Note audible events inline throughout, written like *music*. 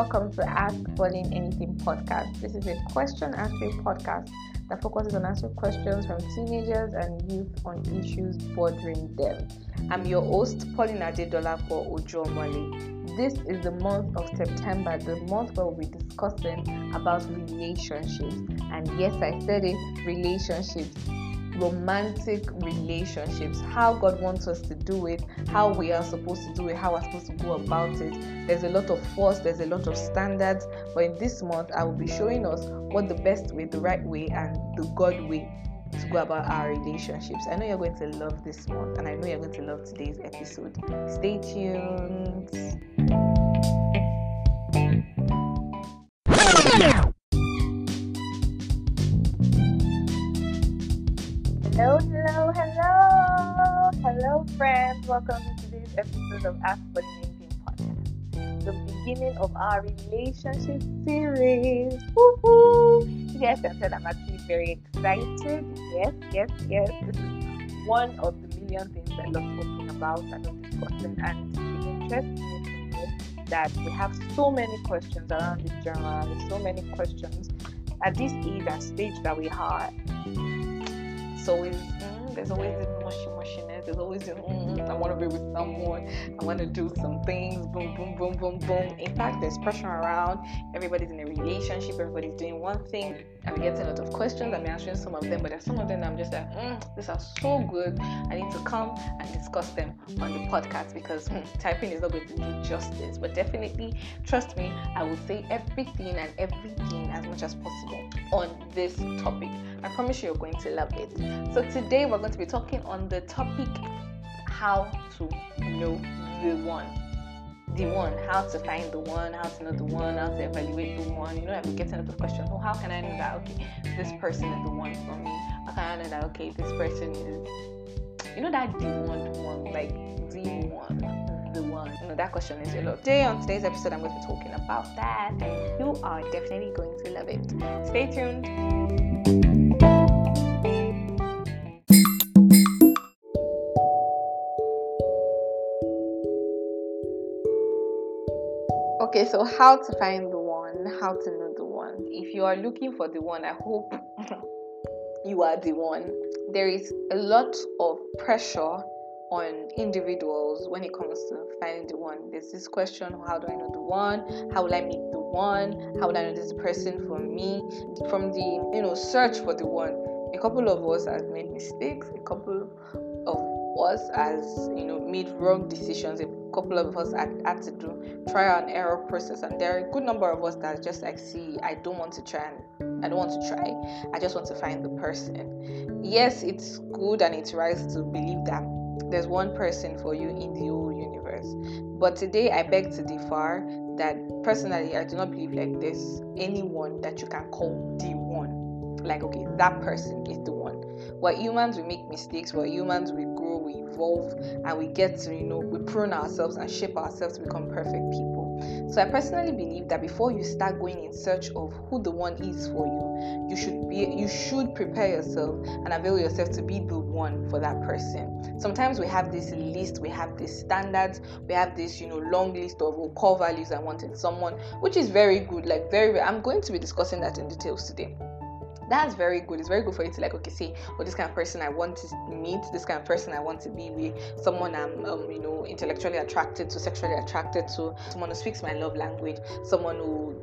Welcome to Ask Pauline Anything podcast. This is a question answering podcast that focuses on answering questions from teenagers and youth on issues bothering them. I'm your host, Pauline Adedolapo Ojomole. This is the month of September, the month where we'll be discussing about relationships. And yes, I said it relationships romantic relationships, how God wants us to do it, how we are supposed to do it, how we're supposed to go about it. There's a lot of force, there's a lot of standards, but in this month, I will be showing us what the best way, the right way, and the God way to go about our relationships. I know you're going to love this month, and I know you're going to love today's episode. Stay tuned. Welcome to today's episode of Ask Pauline Anything podcast, the beginning of our relationship series. You guys can I'm actually very excited. Yes, yes, yes. This is one of the million things I love talking about. I love discussing, and it's interesting that we have so many questions around this journal. So many questions at this age and stage that we are it's mm, there's always this mushy. There's always mm, I want to be with someone. I want to do some things. Boom, boom, boom, boom, boom. In fact, there's pressure around. Everybody's in a relationship. Everybody's doing one thing. I'm getting a lot of questions. I'm answering some of them, but there's some of them I'm just like, mm, these are so good. I need to come and discuss them on the podcast because hmm, typing is not going to do justice. But definitely, trust me, I will say everything and everything as much as possible on this topic. I promise you, you're going to love it. So today we're going to be talking on the topic how to know the one the one, how to find the one, how to know the one, how to evaluate the one. You know, been getting a lot of questions. Well, oh, how can I know that okay, this person is the one for me? How can I know that okay, this person is you know that the one one, like the one, the one. You know, that question is a lot. Today on today's episode I'm going to be talking about that and you are definitely going to love it. Stay tuned. So how to find the one, how to know the one. If you are looking for the one, I hope *laughs* you are the one. There is a lot of pressure on individuals when it comes to finding the one. There's this question how do I know the one? How will I meet the one? How will I know this person for me? From the you know search for the one, a couple of us have made mistakes, a couple of us has you know made wrong decisions, couple of us had, had to do trial and error process and there are a good number of us that just like see i don't want to try and i don't want to try. I just want to find the person. Yes it's good and it's right to believe that there's one person for you in the whole universe. But today i beg to differ that personally i do not believe like there's anyone that you can call the like okay that person is the one. We're humans we make mistakes. We're humans we grow we evolve and we get to you know we prune ourselves and shape ourselves to become perfect people. So i personally believe that before you start going in search of who the one is for you you should be you should prepare yourself and avail yourself to be the one for that person. Sometimes we have this list we have this standards we have this you know long list of oh, core values i want in someone which is very good. Like very i'm going to be discussing that in details today that's very good. It's very good for you to like, okay, say, oh, this kind of person I want to meet, this kind of person I want to be with, someone I'm, um, you know, intellectually attracted to, sexually attracted to, someone who speaks my love language, someone who,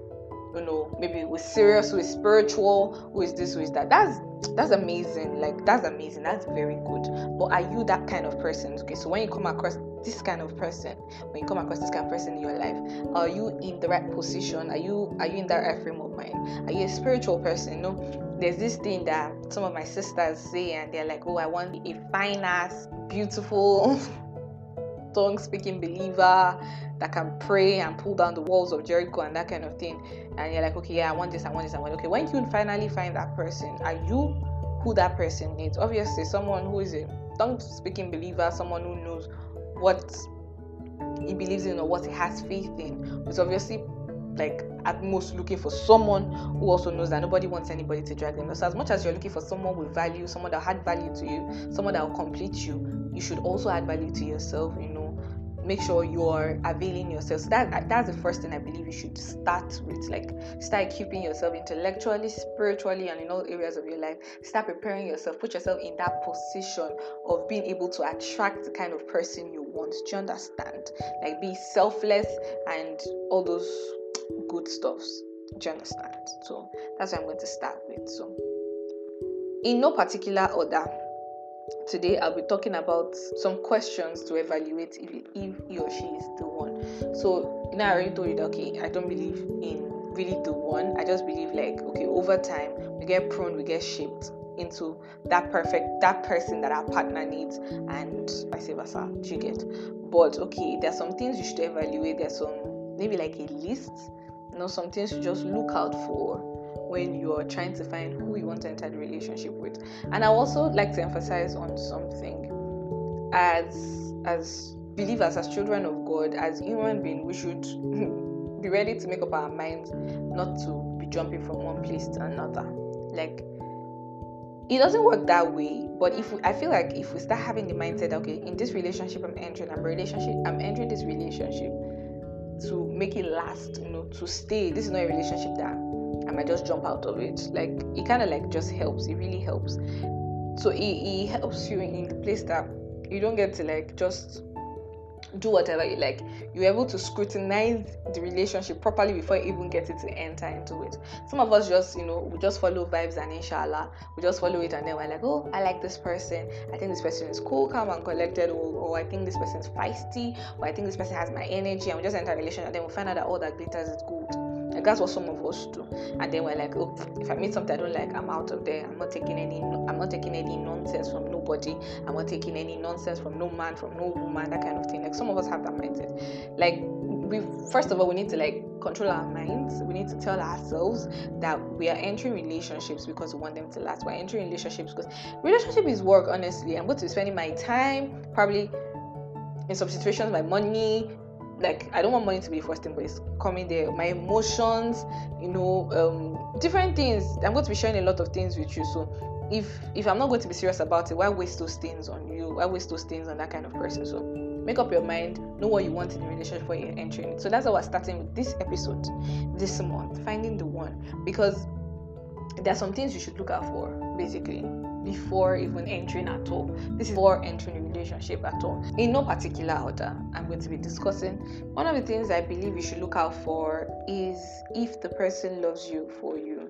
you know, maybe who is serious, who is spiritual, who is this, who is that. That's that's amazing. Like that's amazing. That's very good. But are you that kind of person? Okay, so when you come across this kind of person, when you come across this kind of person in your life, are you in the right position? Are you are you in that right frame of mind? Are you a spiritual person? You know, there's this thing that some of my sisters say, and they're like, "Oh, I want a fine ass, beautiful, *laughs* tongue speaking believer that can pray and pull down the walls of Jericho and that kind of thing." And you're like, "Okay, yeah, I want this, I want this, I want." this. Okay, when you finally find that person, are you who that person needs? Obviously, someone who is a tongue speaking believer, someone who knows what he believes in or what he has faith in, is obviously like at most looking for someone who also knows that nobody wants anybody to drag them. So as much as you're looking for someone with value, someone that had value to you, someone that will complete you, you should also add value to yourself. You know, make sure you're availing yourself. So that that's the first thing I believe you should start with. Like start equipping yourself intellectually, spiritually, and in all areas of your life. Start preparing yourself. Put yourself in that position of being able to attract the kind of person you want. Do you understand? Like be selfless and all those good stuffs. Do you understand? So that's what I'm going to start with. So in no particular order Today, I'll be talking about some questions to evaluate if, if he or she is the one. So, you know, I already told you that, okay, I don't believe in really the one. I just believe, like, okay, over time, we get prone, we get shaped into that perfect that person that our partner needs and vice versa you get but okay there's some things you should evaluate there's some maybe like a list know some things to just look out for when you're trying to find who you want to enter the relationship with. And I also like to emphasize on something as as believers, as children of God, as human beings, we should *laughs* be ready to make up our minds not to be jumping from one place to another. Like it doesn't work that way but if we, i feel like if we start having the mindset okay in this relationship i'm entering i'm relationship i'm entering this relationship to make it last you know to stay this is not a relationship that I might just jump out of it. Like it kind of like just helps. It really helps. So it, it helps you in the place that you don't get to like just do whatever you like. You're able to scrutinize the relationship properly before you even get it to enter into it. Some of us just, you know, we just follow vibes and inshallah, we just follow it and then we're like, oh, I like this person. I think this person is cool, calm, and collected, or, or I think this person's feisty, or I think this person has my energy, and we just enter a relationship and then we find out that all that glitters is good like that's what some of us do. And then we're like, oh, if I meet something I don't like, I'm out of there. I'm not taking any. I'm not taking any nonsense from I'm not taking any nonsense from no man, from no woman, that kind of thing. Like some of us have that mindset. Like we first of all we need to like control our minds we need to tell ourselves that we are entering relationships because we want them to last we're entering relationships because relationship is work honestly i'm going to be spending my time probably in some situations my money like I don't want money to be the first thing, but it's coming there. My emotions, you know, um, different things. I'm going to be sharing a lot of things with you. So if if I'm not going to be serious about it, why waste those things on you? Why waste those things on that kind of person? So make up your mind, know what you want in a relationship before you're entering. So that's how we're starting with this episode this month, finding the one. Because there are some things you should look out for, basically before even entering at all. This is before entering a relationship at all. In no particular order, I'm going to be discussing. One of the things I believe you should look out for is if the person loves you for you.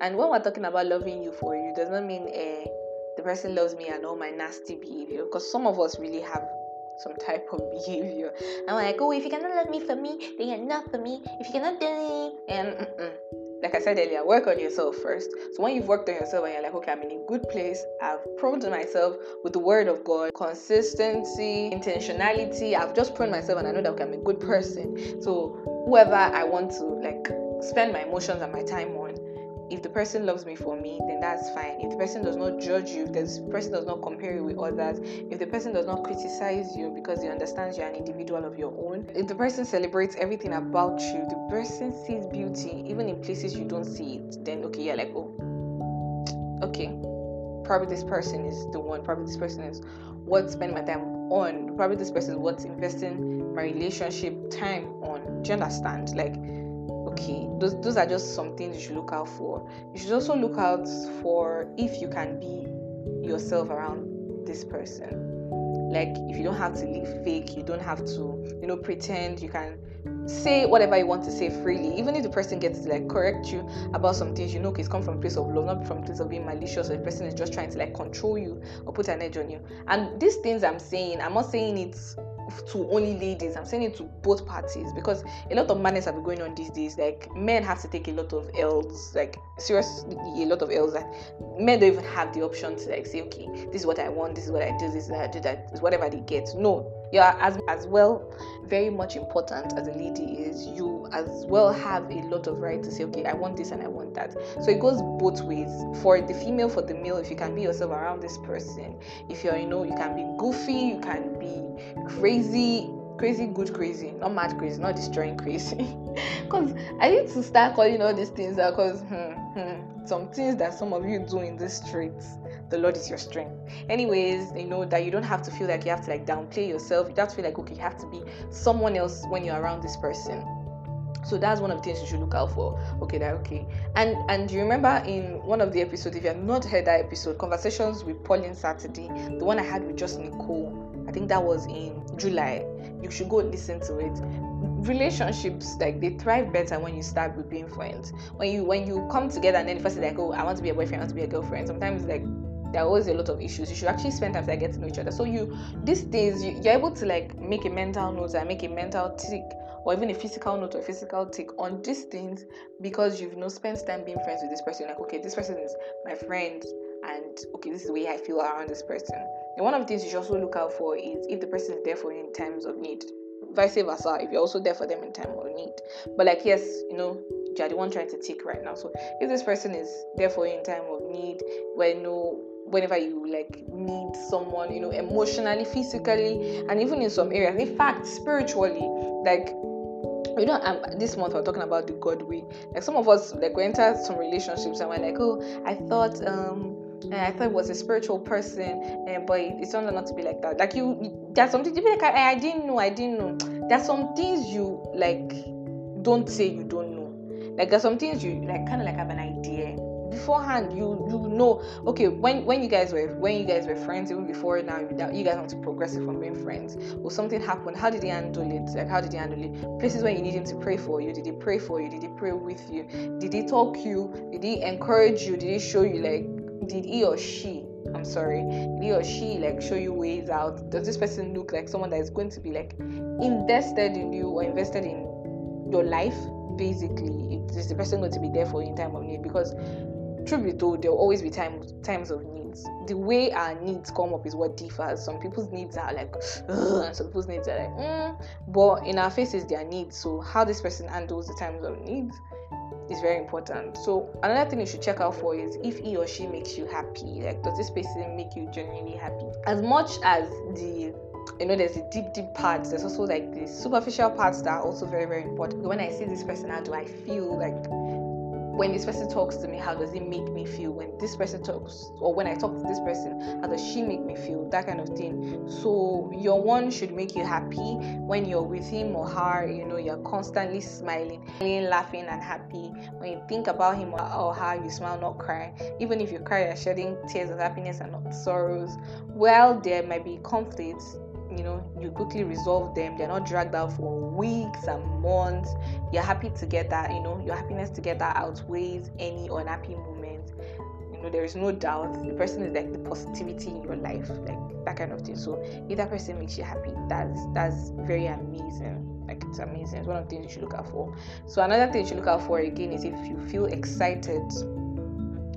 And when we're talking about loving you for you, does not mean eh, the person loves me and all my nasty behavior. Because some of us really have some type of *laughs* behavior. I'm like, oh, if you cannot love me for me, then you're not for me. If you cannot do it, and mm-mm like I said earlier, work on yourself first. So when you've worked on yourself and you're like, okay, I'm in a good place, I've proven myself with the word of God, consistency, intentionality. I've just proven myself and I know that okay, I'm a good person. So whoever I want to like spend my emotions and my time on, if the person loves me for me, then that's fine. If the person does not judge you, if the person does not compare you with others, if the person does not criticize you because he understands you're an individual of your own, if the person celebrates everything about you, the person sees beauty even in places you don't see it, then okay, you're like, oh, okay, probably this person is the one, probably this person is what spend my time on, probably this person is what's investing my relationship time on. Do you understand? Like, okay those, those are just some things you should look out for. You should also look out for if you can be yourself around this person. Like if you don't have to live fake you don't have to you know pretend you can say whatever you want to say freely. Even if the person gets to like correct you about some things you know it's come from a place of love not from a place of being malicious or the person is just trying to like control you or put an edge on you. And these things i'm saying i'm not saying it's to only ladies. I'm saying it to both parties because a lot of madness have been going on these days. Like men have to take a lot of l's like seriously a lot of l's. That men don't even have the option to like say okay this is what i want this is what i do this is what i do that is whatever they get. No yeah as as well very much important as a lady is you as well have a lot of right to say okay i want this and i want that. So it goes both ways. For the female for the male if you can be yourself around this person if you're you know you can be goofy you can be crazy crazy good crazy not mad crazy not destroying crazy. *laughs* Because i need to start calling all these things out because hmm, hmm, some things that some of you do in the streets the Lord is your strength. Anyways, you know that you don't have to feel like you have to like downplay yourself. You don't feel like okay, you have to be someone else when you're around this person. So that's one of the things you should look out for. Okay, that okay. And and you remember in one of the episodes, if you have not heard that episode, conversations with Pauline Saturday, the one I had with just Nicole. I think that was in July. You should go listen to it relationships like they thrive better when you start with being friends when you when you come together and then the first is like oh i want to be a boyfriend i want to be a girlfriend sometimes like there are always a lot of issues. You should actually spend time to get to know each other. So you these days you, you're able to like make a mental note and make a mental tick or even a physical note or physical tick on these things because you've you know spent time being friends with this person. Like okay this person is my friend and okay this is the way i feel around this person. And one of the things you should also look out for is if the person is there for you in times of need. Vice versa if you're also there for them in time of need. But like yes you know you're the one trying to tick right now. So if this person is there for you in time of need when you know whenever you like need someone you know emotionally physically and even in some areas in fact spiritually like you know I'm, this month we're talking about the god way like some of us like we enter some relationships and we're like oh i thought um I thought it was a spiritual person, uh, but it, it out not to be like that. Like you, there's something you be like, I, I didn't know, I didn't know. There's some things you like don't say you don't know. Like there's some things you like kind of like have an idea beforehand. You you know, okay, when when you guys were when you guys were friends even before now, you guys want to progress it from being friends. Or something happened. How did he handle it? Like how did he handle it? Places where you need him to pray for you. Did he pray for you? Did he pray with you? Did he talk you? Did he encourage you? Did he show you like did he or she i'm sorry he or she like show you ways out does this person look like someone that is going to be like invested in you or invested in your life basically is the person going to be there for you in time of need because truth be told there will always be times times of needs the way our needs come up is what differs some people's needs are like and some people's needs are like mm. but in our faces their needs so how this person handles the times of needs is very important. So another thing you should check out for is if he or she makes you happy. Like does this person make you genuinely happy? As much as the you know there's the deep deep parts there's also like the superficial parts that are also very very important when i see this person how do i feel like when this person talks to me, how does it make me feel? When this person talks, or when I talk to this person, how does she make me feel? That kind of thing. So, your one should make you happy when you're with him or her, you know, you're constantly smiling, laughing, and happy. When you think about him or her, you smile, not cry. Even if you cry, you're shedding tears of happiness and not sorrows. Well, there might be conflicts you know you quickly resolve them. They're not dragged out for weeks and months. You're happy together you know your happiness together outweighs any unhappy moment. You know there is no doubt. The person is like the positivity in your life like that kind of thing. So if that person makes you happy that's that's very amazing. Like it's amazing. It's one of the things you should look out for. So another thing you should look out for again is if you feel excited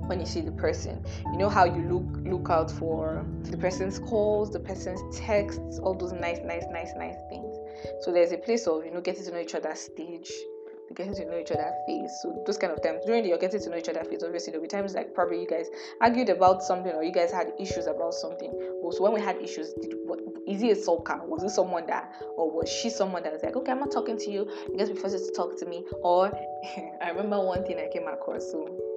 when you see the person. You know how you look look out for the person's calls, the person's texts, all those nice, nice, nice, nice things. So there's a place of you know getting to know each other's stage, getting to know each other's face. So those kind of times during the you're getting to know each other's face, obviously there'll be times like probably you guys argued about something or you guys had issues about something. Well, so when we had issues, did what is he a sulker? Was it someone that or was she someone that was like, okay, I'm not talking to you, you guys be forced to talk to me? Or *laughs* I remember one thing I came across so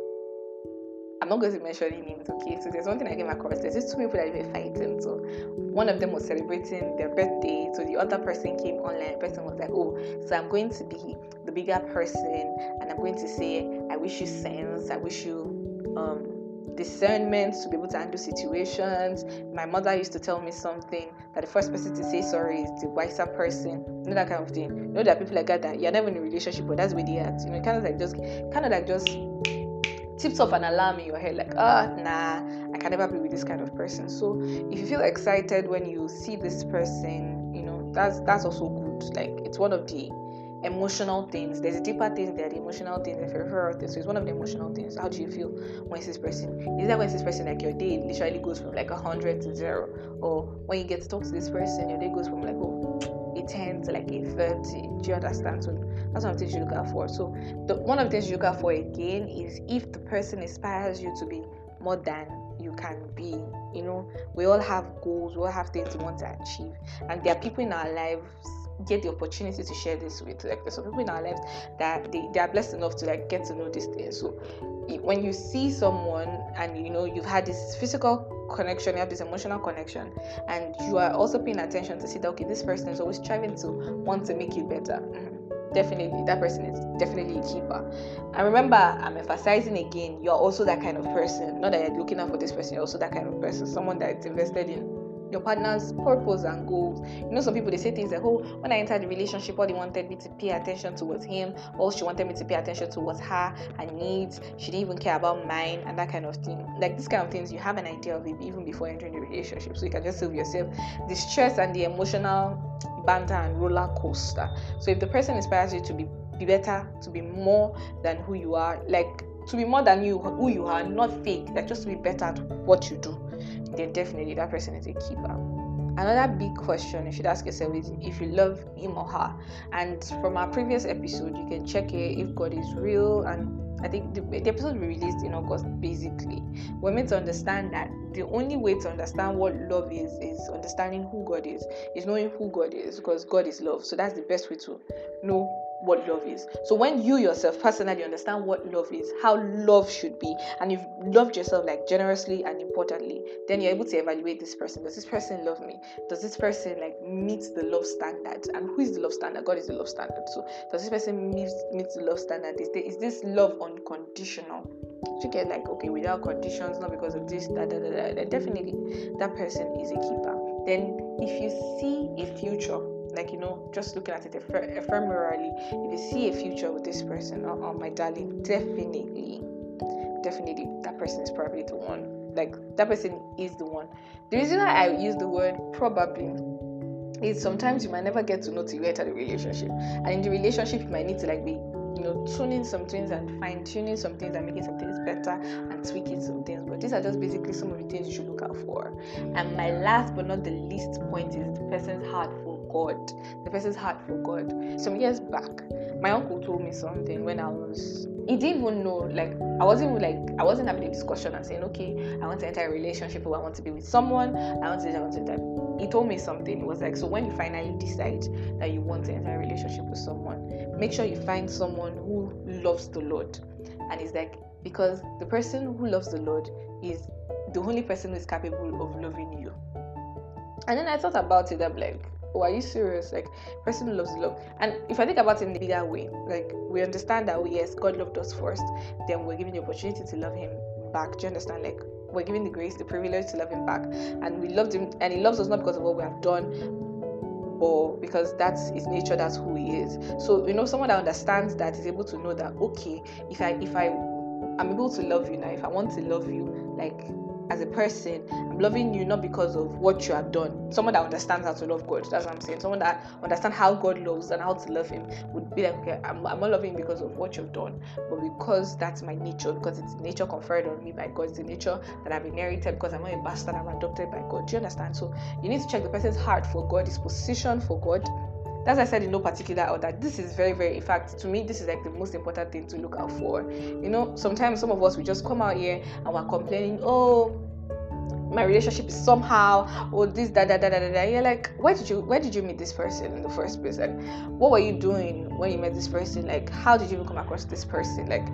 I'm not going to mention any names, okay? So there's one thing I came across. There's these two people that were fighting. So one of them was celebrating their birthday. So the other person came online. The person was like, "Oh, so I'm going to be the bigger person, and I'm going to say, I wish you sense. I wish you um, discernment to be able to handle situations. My mother used to tell me something that the first person to say sorry is the wiser person. You know that kind of thing. You know there are people like that that you're never in a relationship, but that's where they act. You know, kind of like just kind of like just tips off an alarm in your head like ah oh, nah i can never be with this kind of person. So if you feel excited when you see this person you know that's that's also good. Like it's one of the emotional things. There's a deeper things there the emotional things the peripheral things so it's one of the emotional things. How do you feel when this person? Is that when this person like your day literally goes from like hundred to zero? Or when you get to talk to this person your day goes from like oh 10 to like a um, 30 do you understand so that's one of the things you look out for. So the one of the things you look out for again is if the person inspires you to be more than you can be. You know, we all have goals, we all have things we want to achieve, and there are people in our lives get the opportunity to share this with. Like there's some people in our lives that they, they are blessed enough to like get to know these things. So when you see someone and you know you've had this physical connection, you have this emotional connection, and you are also paying attention to see that okay, this person is always striving to want to make you better. Mm-hmm definitely that person is definitely a keeper. And remember, I'm emphasizing again, you're also that kind of person. Not that you're looking out for this person, you're also that kind of person. Someone that's invested in your partner's purpose and goals. You know, some people they say things like, "Oh, when I entered the relationship, all they wanted me to pay attention towards him. All she wanted me to pay attention towards her, her needs. She didn't even care about mine, and that kind of thing. Like this kind of things, you have an idea of it even before entering the relationship, so you can just save yourself the stress and the emotional banter and roller coaster. So if the person inspires you to be be better, to be more than who you are, like to be more than you who you are, not fake, like just to be better at what you do then definitely that person is a keeper. Another big question you should ask yourself is if you love him or her. And from our previous episode, you can check it if God is real. And I think the, the episode we released in August basically we're meant to understand that the only way to understand what love is is understanding who God is, is knowing who God is because God is love. So that's the best way to know what love is. So when you yourself personally understand what love is, how love should be, and you've loved yourself like generously and importantly, then you're able to evaluate this person. Does this person love me? Does this person like meet the love standard? And who is the love standard? God is the love standard. So does this person meet meet the love standard? Is, there, is this love unconditional? You get like okay without conditions, not because of this, that, that, that, that. Definitely, that person is a keeper. Then if you see a future like you know just looking at it ephemerally if you see a future with this person oh, oh my darling definitely definitely that person is probably the one. Like that person is the one. The reason i use the word probably is sometimes you might never get to know till you enter the relationship. And in the relationship you might need to like be you know tuning some things and fine tuning some things and making some things better and tweaking some things. But these are just basically some of the things you should look out for. And my last but not the least point is the person's heart for God, the person's heart for God. Some years back, my uncle told me something when I was he didn't even know like I wasn't like I wasn't having a discussion and saying, okay, I want to enter a relationship or I want to be with someone, I want to I want to type. He told me something. It was like, so when you finally decide that you want to enter a relationship with someone, make sure you find someone who loves the Lord. And it's like because the person who loves the Lord is the only person who is capable of loving you. And then I thought about it, I'm like, oh, are you serious? Like, person loves love. And if I think about it in a bigger way, like, we understand that, oh, yes, God loved us first, then we're given the opportunity to love Him back. Do you understand? Like, we're given the grace, the privilege to love Him back. And we loved Him, and He loves us not because of what we have done, or because that's his nature that's who he is so you know someone that understands that is able to know that okay if i if i i'm able to love you now if i want to love you like as a person. I'm loving you not because of what you have done. Someone that understands how to love God. That's what I'm saying. Someone that understands how God loves and how to love Him would be like, okay, I'm, I'm not loving because of what you've done, but because that's my nature, because it's nature conferred on me by God. It's the nature that I've inherited because I'm not a bastard. I'm adopted by God. Do you understand? So you need to check the person's heart for God, his position for God why I said in no particular order. This is very, very, in fact, to me, this is like the most important thing to look out for. You know, sometimes some of us we just come out here and we're complaining, oh, my relationship is somehow or this da da da da da. You're like, why did you where did you meet this person in the first place? Like, what were you doing when you met this person? Like, how did you even come across this person? Like,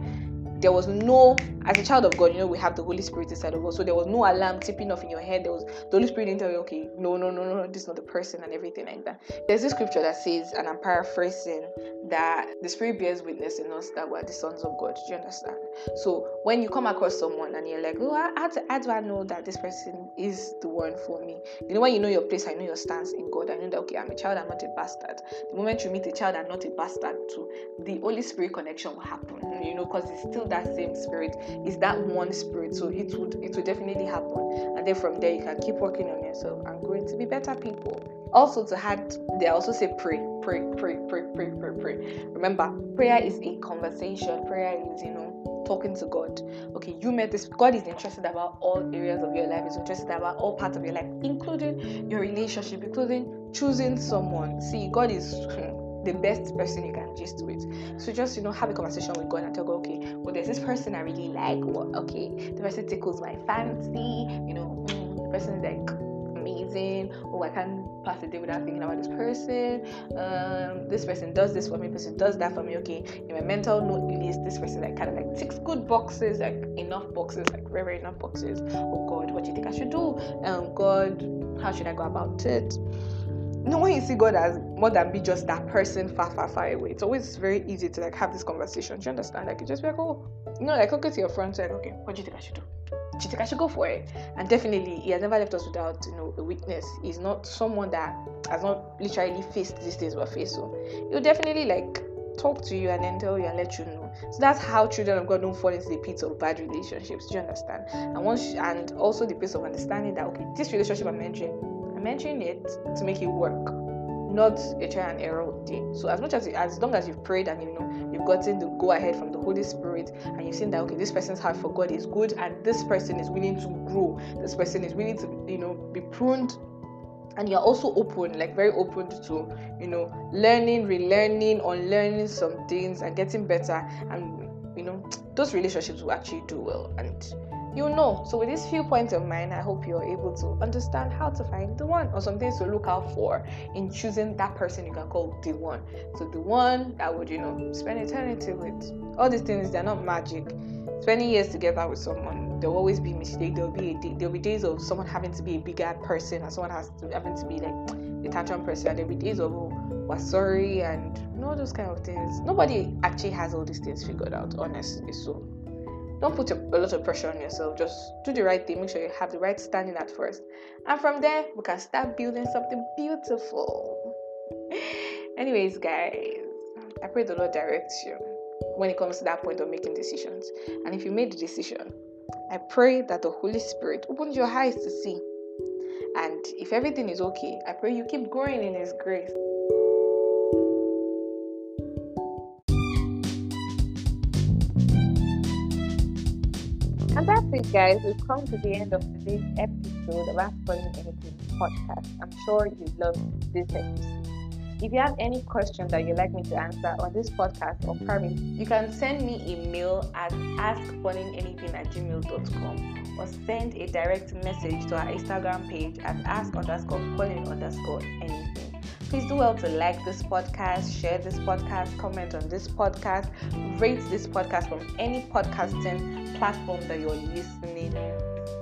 there was no as a child of God, you know, we have the Holy Spirit inside of us. So there was no alarm tipping off in your head. There was the Holy Spirit didn't tell you, okay, no, no, no, no, this is not the person and everything like that. There's this scripture that says, and I'm paraphrasing, that the Spirit bears witness in us that we're the sons of God. Do you understand? So when you come across someone and you're like, oh, how, do, how do I know that this person is the one for me? You know, when you know your place, I know your stance in God. I know that okay, I'm a child, I'm not a bastard. The moment you meet a child and not a bastard, too, the Holy Spirit connection will happen. You know, because it's still that same spirit is that one spirit. So it would it would definitely happen. And then from there you can keep working on yourself and growing to be better people. Also to add they also say pray pray pray pray pray pray pray. Remember prayer is a conversation. Prayer is you know talking to god. Okay you met this god is interested about all areas of your life. Is interested about all parts of your life including your relationship including choosing someone. See god is hmm, the best person you can just with. So just you know have a conversation with God and tell God, okay, well there's this person I really like. Well, okay, the person tickles my fancy. You know, mm, the person is like amazing. Oh, I can't pass a day without thinking about this person. Um, this person does this for me, person does that for me. Okay, in my mental note list, this person like kind of like ticks good boxes, like enough boxes, like very, very enough boxes. Oh God, what do you think I should do? Um, God, how should I go about it? No when you see God as more than be just that person far, far, far away, it's always very easy to like have this conversation. Do you understand? Like you just be like, oh, you know, like okay to your friend, like, okay, what do you think I should do? Do you think I should go for it? And definitely, he has never left us without, you know, a witness. He's not someone that has not literally faced these things we face. So he'll definitely like talk to you and then tell you and let you know. So that's how children of God don't fall into the pit of bad relationships. Do you understand? And once and also the piece of understanding that okay, this relationship I'm entering mentioning it to make it work, not a try and error thing. So as much as you, as long as you've prayed and you know you've gotten the go ahead from the Holy Spirit and you've seen that okay, this person's heart for God is good and this person is willing to grow, this person is willing to you know be pruned and you're also open like very open to you know learning relearning unlearning some things and getting better and you know those relationships will actually do well and you know. So with these few points of mine, I hope you're able to understand how to find the one or some things to look out for in choosing that person you can call the one. So the one that would, you know, spend eternity with. All these things, they're not magic. Spending years together with someone, there'll always be mistakes. There'll be a, there'll be days of someone having to be a bigger person and someone has to having to be like the tantrum person. There'll be days of oh, we're sorry and you know those kind of things. Nobody actually has all these things figured out, honestly. So don't put a, a lot of pressure on yourself. Just do the right thing. Make sure you have the right standing at first. And from there, we can start building something beautiful. *laughs* Anyways, guys, I pray the Lord directs you when it comes to that point of making decisions. And if you made the decision, I pray that the Holy Spirit opens your eyes to see. And if everything is okay, I pray you keep growing in His grace. It, guys. We've come to the end of today's episode of Ask Pauline Anything podcast. I'm sure you loved this episode. If you have any questions that you'd like me to answer on this podcast or private, you can send me a mail at askpaulineanything at gmail.com or send a direct message to our Instagram page at ask underscore Pauline underscore anything. Please do well to like this podcast, share this podcast, comment on this podcast, rate this podcast from any podcasting platform that you're listening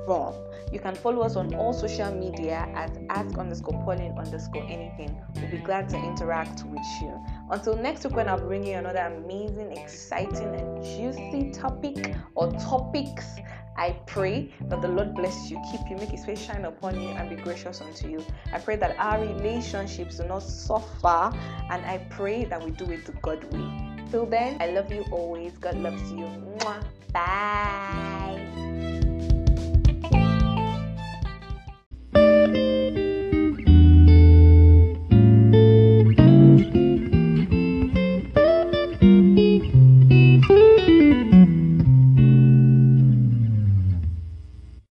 from. You can follow us on all social media at ask underscore Pauline underscore anything. We'll be glad to interact with you. Until next week, when I'll bring you another amazing, exciting, and juicy topic or topics I pray that the Lord bless you, keep you, make his face shine upon you, and be gracious unto you. I pray that our relationships do not suffer, and I pray that we do it the God way. Till then, I love you always. God loves you. Bye.